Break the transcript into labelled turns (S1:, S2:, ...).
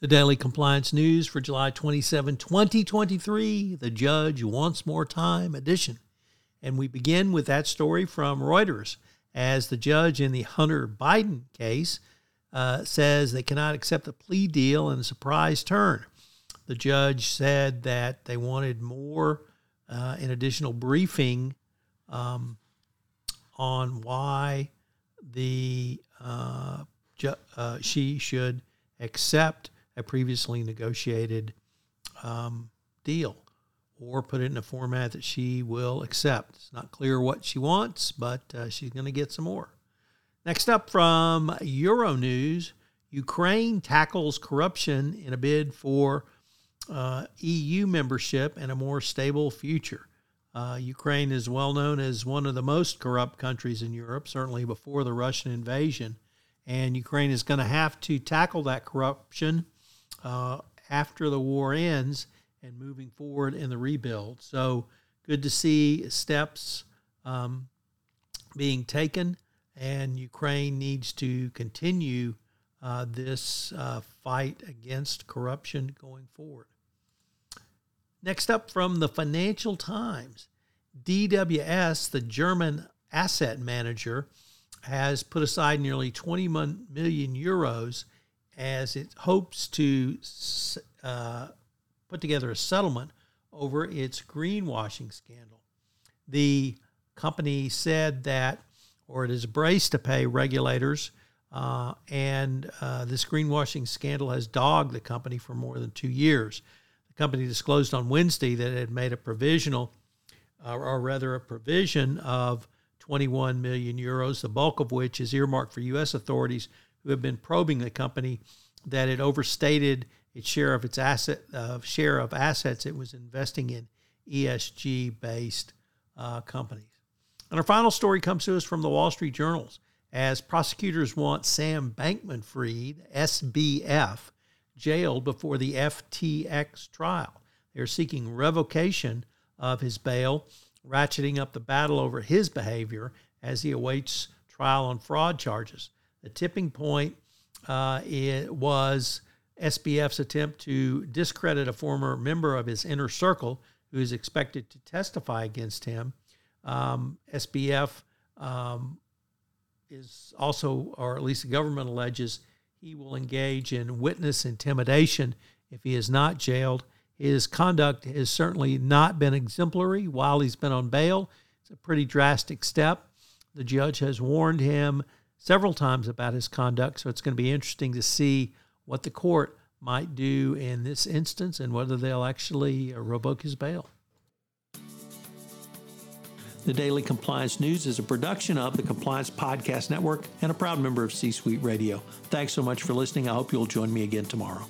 S1: The Daily Compliance News for July 27, 2023, The Judge Wants More Time edition. And we begin with that story from Reuters as the judge in the Hunter Biden case uh, says they cannot accept a plea deal in a surprise turn. The judge said that they wanted more, uh, an additional briefing um, on why the uh, ju- uh, she should accept a previously negotiated um, deal or put it in a format that she will accept. It's not clear what she wants, but uh, she's going to get some more. Next up from Euronews, Ukraine tackles corruption in a bid for uh, EU membership and a more stable future. Uh, Ukraine is well known as one of the most corrupt countries in Europe, certainly before the Russian invasion. And Ukraine is going to have to tackle that corruption uh, after the war ends and moving forward in the rebuild. So good to see steps um, being taken, and Ukraine needs to continue uh, this uh, fight against corruption going forward. Next up from the Financial Times, DWS, the German asset manager, has put aside nearly 20 million euros as it hopes to uh, put together a settlement over its greenwashing scandal. The company said that, or it is braced to pay regulators, uh, and uh, this greenwashing scandal has dogged the company for more than two years. The company disclosed on Wednesday that it had made a provisional, uh, or rather a provision of 21 million euros, the bulk of which is earmarked for U.S. authorities who have been probing the company that it overstated its share of its asset uh, share of assets it was investing in ESG based uh, companies. And our final story comes to us from the Wall Street Journals as prosecutors want Sam Bankman Fried, SBF, jailed before the FTX trial. They're seeking revocation of his bail, ratcheting up the battle over his behavior as he awaits trial on fraud charges. The tipping point uh, it was SBF's attempt to discredit a former member of his inner circle who is expected to testify against him. Um, SBF um, is also, or at least the government alleges, he will engage in witness intimidation if he is not jailed. His conduct has certainly not been exemplary while he's been on bail. It's a pretty drastic step. The judge has warned him several times about his conduct. So it's going to be interesting to see what the court might do in this instance and whether they'll actually uh, revoke his bail. The Daily Compliance News is a production of the Compliance Podcast Network and a proud member of C Suite Radio. Thanks so much for listening. I hope you'll join me again tomorrow.